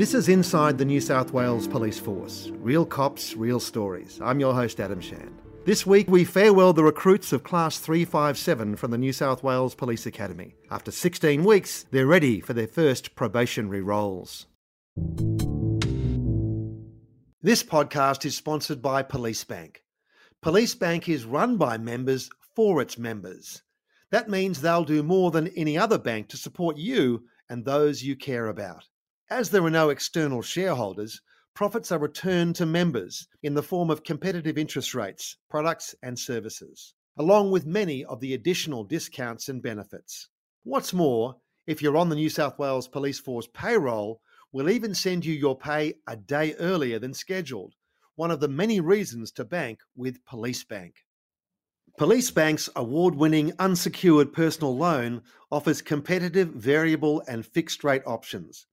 This is Inside the New South Wales Police Force. Real cops, real stories. I'm your host, Adam Shand. This week, we farewell the recruits of Class 357 from the New South Wales Police Academy. After 16 weeks, they're ready for their first probationary roles. This podcast is sponsored by Police Bank. Police Bank is run by members for its members. That means they'll do more than any other bank to support you and those you care about. As there are no external shareholders, profits are returned to members in the form of competitive interest rates, products, and services, along with many of the additional discounts and benefits. What's more, if you're on the New South Wales Police Force payroll, we'll even send you your pay a day earlier than scheduled, one of the many reasons to bank with Police Bank. Police Bank's award winning unsecured personal loan offers competitive variable and fixed rate options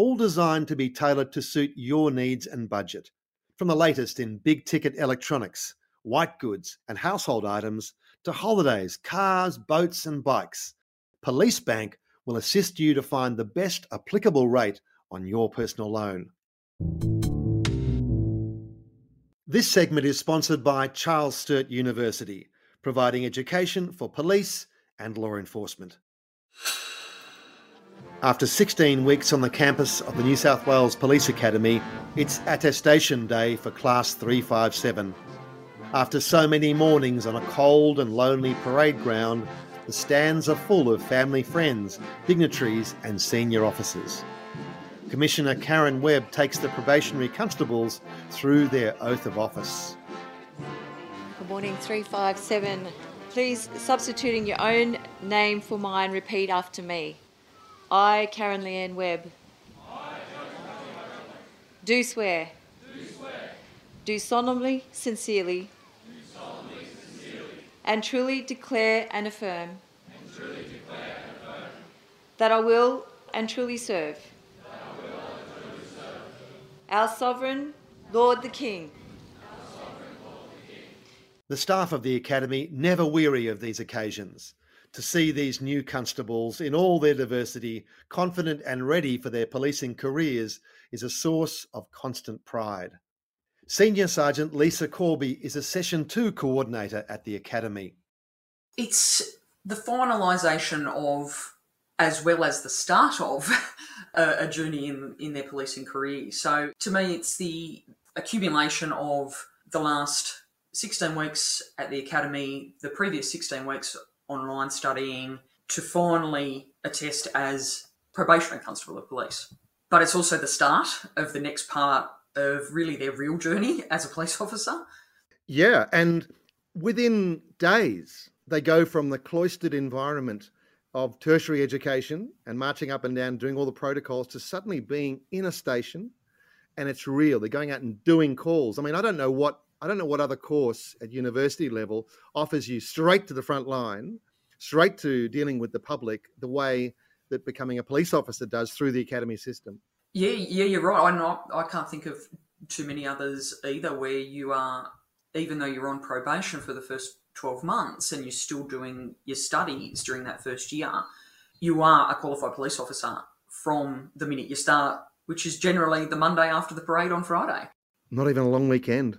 all designed to be tailored to suit your needs and budget. From the latest in big ticket electronics, white goods, and household items to holidays, cars, boats, and bikes, Police Bank will assist you to find the best applicable rate on your personal loan. This segment is sponsored by Charles Sturt University, providing education for police and law enforcement. After 16 weeks on the campus of the New South Wales Police Academy, it's attestation day for Class 357. After so many mornings on a cold and lonely parade ground, the stands are full of family friends, dignitaries, and senior officers. Commissioner Karen Webb takes the probationary constables through their oath of office. Good morning, 357. Please, substituting your own name for mine, repeat after me. I, Karen Leanne Webb, do swear, do solemnly, sincerely, and truly declare and affirm, that I will and truly serve, our sovereign Lord the King. The staff of the Academy never weary of these occasions to see these new constables in all their diversity, confident and ready for their policing careers, is a source of constant pride. Senior Sergeant Lisa Corby is a Session 2 coordinator at the Academy. It's the finalisation of, as well as the start of, a, a journey in, in their policing career. So to me, it's the accumulation of the last 16 weeks at the Academy, the previous 16 weeks online studying to finally attest as probationary constable of police. But it's also the start of the next part of really their real journey as a police officer. Yeah, and within days, they go from the cloistered environment of tertiary education and marching up and down, doing all the protocols, to suddenly being in a station and it's real. They're going out and doing calls. I mean, I don't know what I don't know what other course at university level offers you straight to the front line, straight to dealing with the public the way that becoming a police officer does through the academy system. Yeah, yeah, you're right. I'm not, I can't think of too many others either where you are, even though you're on probation for the first 12 months and you're still doing your studies during that first year, you are a qualified police officer from the minute you start, which is generally the Monday after the parade on Friday. Not even a long weekend.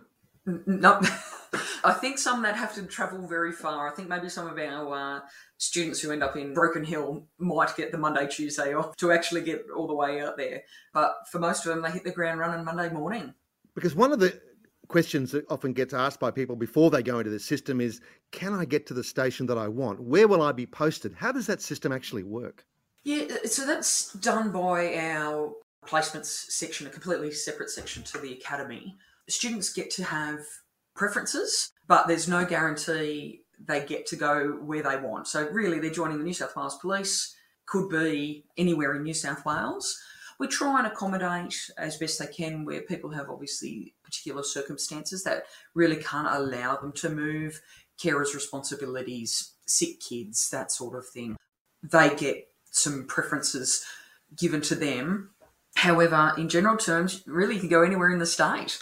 No, I think some that have to travel very far. I think maybe some of our uh, students who end up in Broken Hill might get the Monday, Tuesday off to actually get all the way out there. But for most of them, they hit the ground running Monday morning. Because one of the questions that often gets asked by people before they go into the system is can I get to the station that I want? Where will I be posted? How does that system actually work? Yeah, so that's done by our placements section, a completely separate section to the academy students get to have preferences, but there's no guarantee they get to go where they want. So really, they're joining the New South Wales Police, could be anywhere in New South Wales. We try and accommodate as best they can where people have obviously particular circumstances that really can't allow them to move, carers' responsibilities, sick kids, that sort of thing. They get some preferences given to them. However, in general terms, really you can go anywhere in the state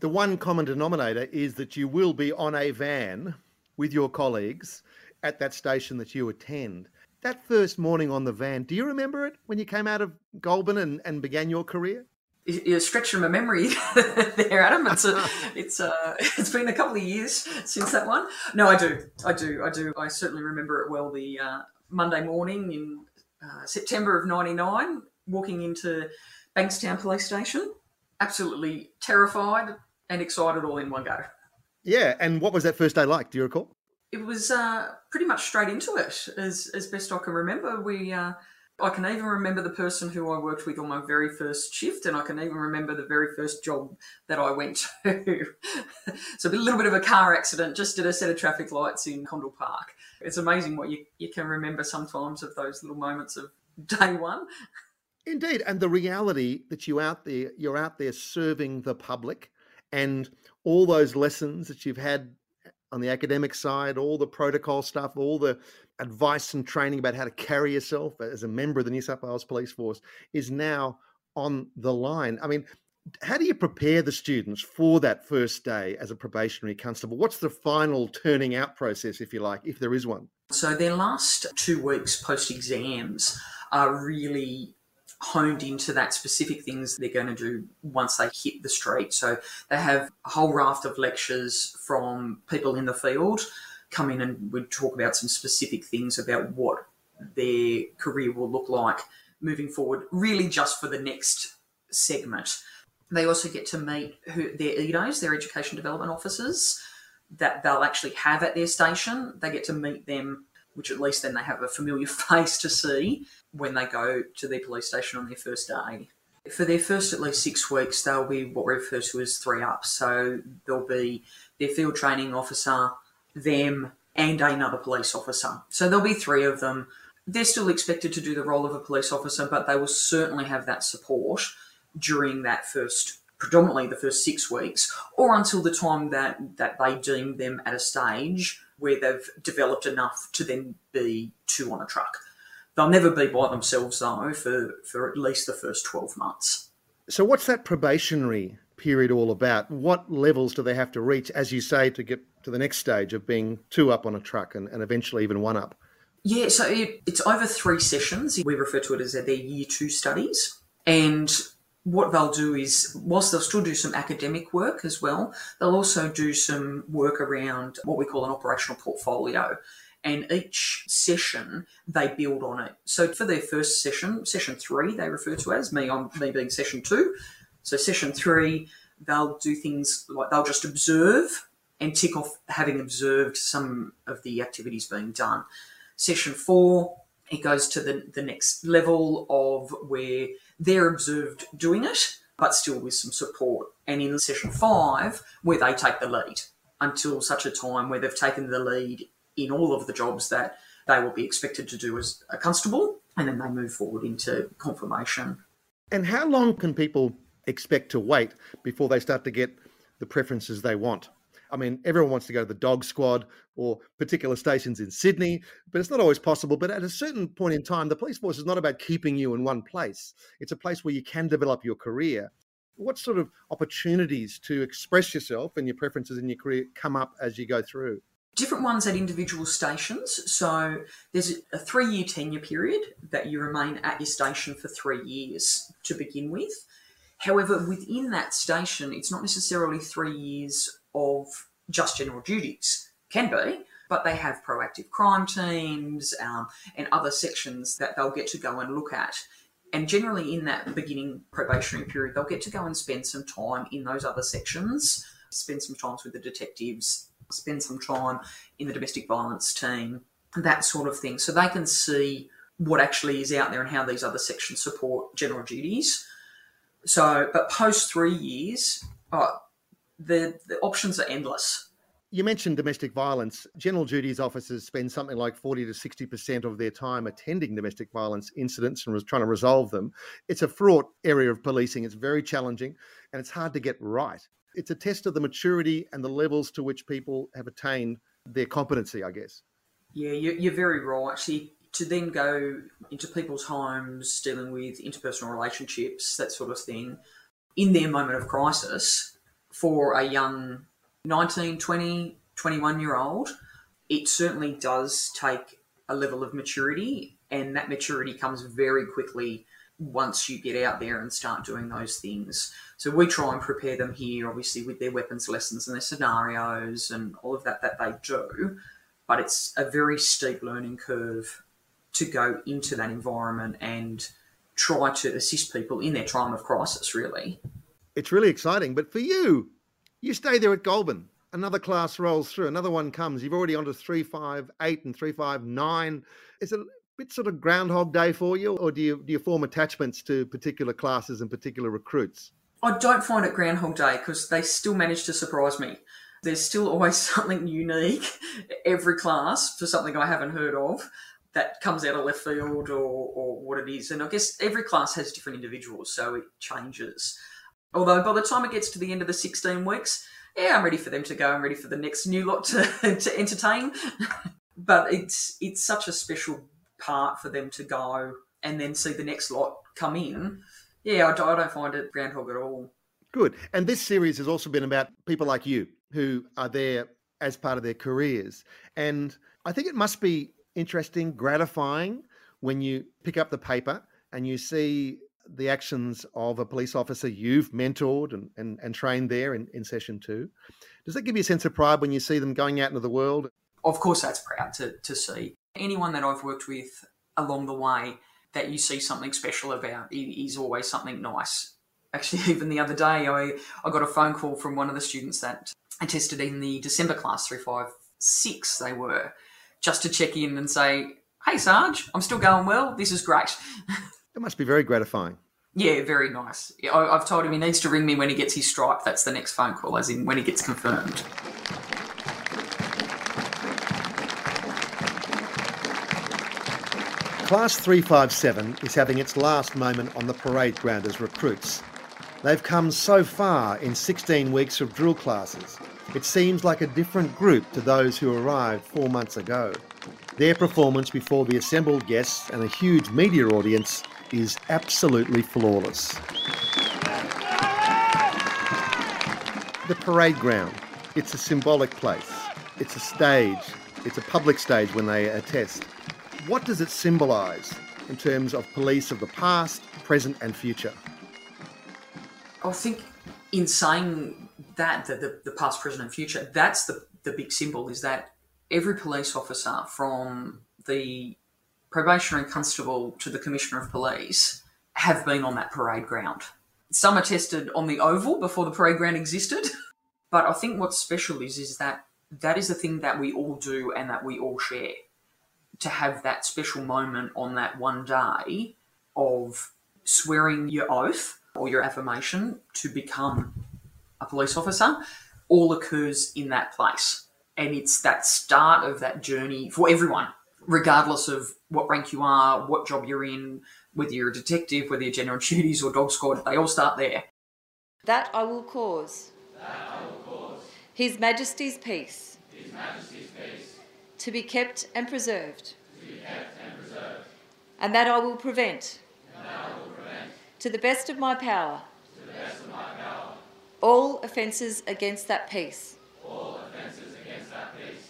the one common denominator is that you will be on a van with your colleagues at that station that you attend. That first morning on the van, do you remember it when you came out of Goulburn and, and began your career? You're stretching my memory there, Adam. It's a, it's a, it's been a couple of years since that one. No, I do, I do, I do. I certainly remember it well. The uh, Monday morning in uh, September of '99, walking into Bankstown Police Station, absolutely terrified and excited all in one go. Yeah, and what was that first day like? Do you recall? It was uh, pretty much straight into it, as as best I can remember. We, uh, I can even remember the person who I worked with on my very first shift, and I can even remember the very first job that I went to. so a little bit of a car accident just at a set of traffic lights in Condell Park. It's amazing what you, you can remember sometimes of those little moments of day one. Indeed, and the reality that you out there, you're out there serving the public, and all those lessons that you've had eh, on the academic side, all the protocol stuff, all the advice and training about how to carry yourself as a member of the New South Wales Police Force is now on the line. I mean, how do you prepare the students for that first day as a probationary constable? What's the final turning out process, if you like, if there is one? So, their last two weeks post exams are really honed into that specific things they're going to do once they hit the street. So they have a whole raft of lectures from people in the field come in and we talk about some specific things about what their career will look like moving forward, really just for the next segment. They also get to meet who, their EDOs, their education development officers, that they'll actually have at their station. They get to meet them which at least then they have a familiar face to see when they go to their police station on their first day. For their first at least six weeks, they'll be what we refer to as three ups. So there'll be their field training officer, them, and another police officer. So there'll be three of them. They're still expected to do the role of a police officer, but they will certainly have that support during that first predominantly the first six weeks, or until the time that, that they deem them at a stage where they've developed enough to then be two on a truck. They'll never be by themselves though for, for at least the first 12 months. So, what's that probationary period all about? What levels do they have to reach, as you say, to get to the next stage of being two up on a truck and, and eventually even one up? Yeah, so it, it's over three sessions. We refer to it as their year two studies. And what they'll do is, whilst they'll still do some academic work as well, they'll also do some work around what we call an operational portfolio. And each session they build on it. So for their first session, session three, they refer to as me on me being session two. So session three, they'll do things like they'll just observe and tick off having observed some of the activities being done. Session four, it goes to the, the next level of where they're observed doing it, but still with some support. And in session five, where they take the lead until such a time where they've taken the lead in all of the jobs that they will be expected to do as a constable, and then they move forward into confirmation. And how long can people expect to wait before they start to get the preferences they want? I mean, everyone wants to go to the dog squad or particular stations in Sydney, but it's not always possible. But at a certain point in time, the police force is not about keeping you in one place, it's a place where you can develop your career. What sort of opportunities to express yourself and your preferences in your career come up as you go through? Different ones at individual stations. So there's a three year tenure period that you remain at your station for three years to begin with. However, within that station, it's not necessarily three years of just general duties. Can be, but they have proactive crime teams um, and other sections that they'll get to go and look at. And generally, in that beginning probationary period, they'll get to go and spend some time in those other sections, spend some time with the detectives, spend some time in the domestic violence team, that sort of thing. So they can see what actually is out there and how these other sections support general duties. So, but post three years, oh, the, the options are endless. You mentioned domestic violence. General duties officers spend something like 40 to 60% of their time attending domestic violence incidents and trying to resolve them. It's a fraught area of policing. It's very challenging and it's hard to get right. It's a test of the maturity and the levels to which people have attained their competency, I guess. Yeah, you're very right. See, to then go into people's homes, dealing with interpersonal relationships, that sort of thing, in their moment of crisis, for a young 19, 20, 21 year old, it certainly does take a level of maturity, and that maturity comes very quickly once you get out there and start doing those things. So we try and prepare them here, obviously, with their weapons lessons and their scenarios and all of that that they do. But it's a very steep learning curve to go into that environment and try to assist people in their time of crisis, really. It's really exciting. But for you, you stay there at Goulburn. Another class rolls through, another one comes. You've already on to 358 and 359. Is it a bit sort of groundhog day for you, or do you, do you form attachments to particular classes and particular recruits? I don't find it Groundhog Day because they still manage to surprise me. There's still always something unique every class for something I haven't heard of that comes out of left field or, or what it is. And I guess every class has different individuals, so it changes. Although by the time it gets to the end of the 16 weeks, yeah, I'm ready for them to go. I'm ready for the next new lot to, to entertain. but it's it's such a special part for them to go and then see the next lot come in. Yeah, I, I don't find it groundhog at all. Good. And this series has also been about people like you who are there as part of their careers. And I think it must be interesting, gratifying when you pick up the paper and you see the actions of a police officer you've mentored and, and, and trained there in, in session two. Does that give you a sense of pride when you see them going out into the world? Of course, that's proud to, to see. Anyone that I've worked with along the way that you see something special about is always something nice. Actually, even the other day, I, I got a phone call from one of the students that I tested in the December class 356, they were, just to check in and say, hey, Sarge, I'm still going well. This is great. It must be very gratifying. Yeah, very nice. I, have told him he needs to ring me when he gets his stripe. That's the next phone call, as in when he gets confirmed. Class 357 is having its last moment on the parade ground as recruits. They've come so far in 16 weeks of drill classes. It seems like a different group to those who arrived four months ago. Their performance before the assembled guests and a huge media audience is absolutely flawless. The parade ground, it's a symbolic place. It's a stage. It's a public stage when they attest. What does it symbolise in terms of police of the past, present, and future? I think in saying that, the, the, the past, present, and future, that's the, the big symbol is that every police officer from the probationary constable to the commissioner of police have been on that parade ground. Some are tested on the oval before the parade ground existed, but I think what's special is is that that is the thing that we all do and that we all share. To have that special moment on that one day of swearing your oath or your affirmation to become a police officer all occurs in that place. And it's that start of that journey for everyone regardless of what rank you are, what job you're in, whether you're a detective, whether you're general duties or dog squad, they all start there. That I will cause. I will cause. His Majesty's peace. His Majesty's peace. To be kept and preserved. Kept and preserved. And that I will prevent. And that I will prevent. To the best of my power. To the best of my power. All offences against that peace. All offences against that peace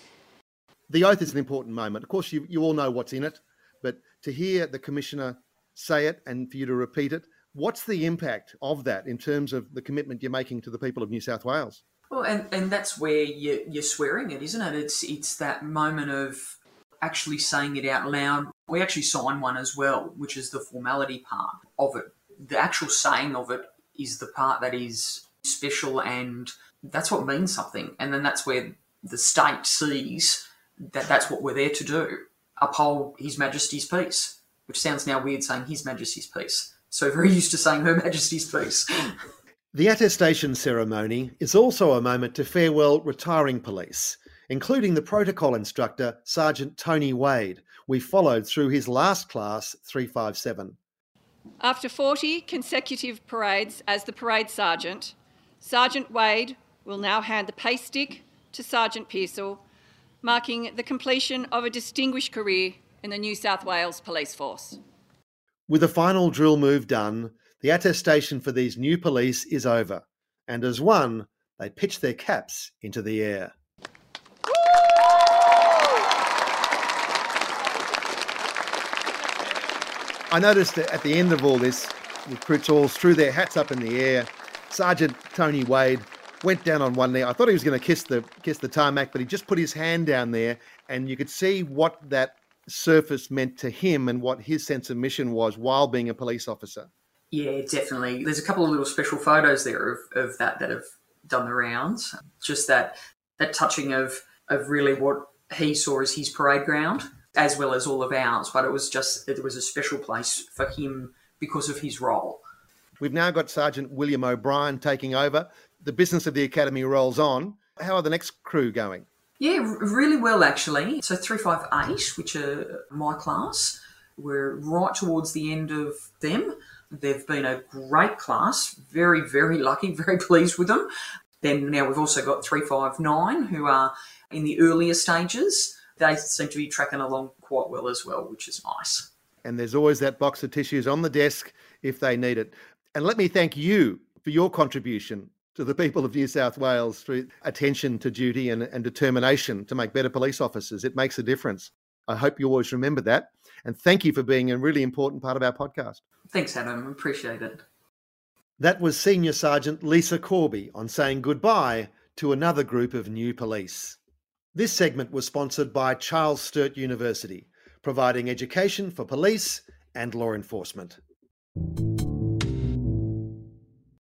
the oath is an important moment. Of course, you, you all know what's in it, but to hear the commissioner say it and for you to repeat it, what's the impact of that in terms of the commitment you're making to the people of New South Wales? Well, and, and that's where you, you're swearing it, isn't it? It's it's that moment of actually saying it out loud. We actually sign one as well, which is the formality part of it. The actual saying of it is the part that is special and that's what means something. And then that's where the state sees that that's what we're there to do uphold His Majesty's peace, which sounds now weird saying His Majesty's peace. So very used to saying Her Majesty's peace. The attestation ceremony is also a moment to farewell retiring police, including the protocol instructor, Sergeant Tony Wade. We followed through his last class, 357. After 40 consecutive parades as the parade sergeant, Sergeant Wade will now hand the pace stick to Sergeant Pearsall marking the completion of a distinguished career in the New South Wales Police Force. With the final drill move done, the attestation for these new police is over, and as one, they pitch their caps into the air. I noticed that at the end of all this, the recruits all threw their hats up in the air. Sergeant Tony Wade went down on one knee. I thought he was going to kiss the kiss the tarmac, but he just put his hand down there, and you could see what that surface meant to him and what his sense of mission was while being a police officer. Yeah, definitely. There's a couple of little special photos there of, of that that have done the rounds. Just that that touching of of really what he saw as his parade ground, as well as all of ours. But it was just it was a special place for him because of his role. We've now got Sergeant William O'Brien taking over. The business of the academy rolls on. How are the next crew going? Yeah, really well actually. So 358, which are my class, we're right towards the end of them. They've been a great class, very, very lucky, very pleased with them. Then now we've also got 359 who are in the earlier stages. They seem to be tracking along quite well as well, which is nice. And there's always that box of tissues on the desk if they need it. And let me thank you for your contribution to the people of New South Wales through attention to duty and, and determination to make better police officers. It makes a difference. I hope you always remember that. And thank you for being a really important part of our podcast. Thanks, Adam. Appreciate it. That was Senior Sergeant Lisa Corby on saying goodbye to another group of new police. This segment was sponsored by Charles Sturt University, providing education for police and law enforcement.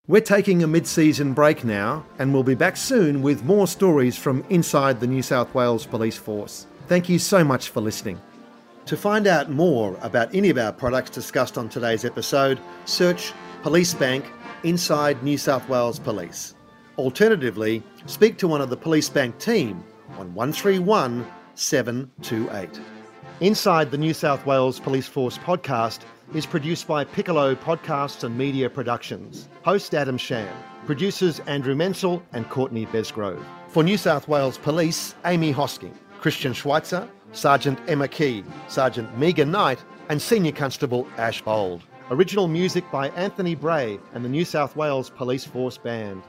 We're taking a mid season break now, and we'll be back soon with more stories from inside the New South Wales Police Force. Thank you so much for listening. To find out more about any of our products discussed on today's episode, search Police Bank Inside New South Wales Police. Alternatively, speak to one of the Police Bank team on 131 728. Inside the New South Wales Police Force podcast is produced by Piccolo Podcasts and Media Productions. Host Adam Shand. Producers Andrew Mensel and Courtney Besgrove. For New South Wales Police, Amy Hosking, Christian Schweitzer, Sergeant Emma Key, Sergeant Megan Knight, and Senior Constable Ash Bold. Original music by Anthony Bray and the New South Wales Police Force Band.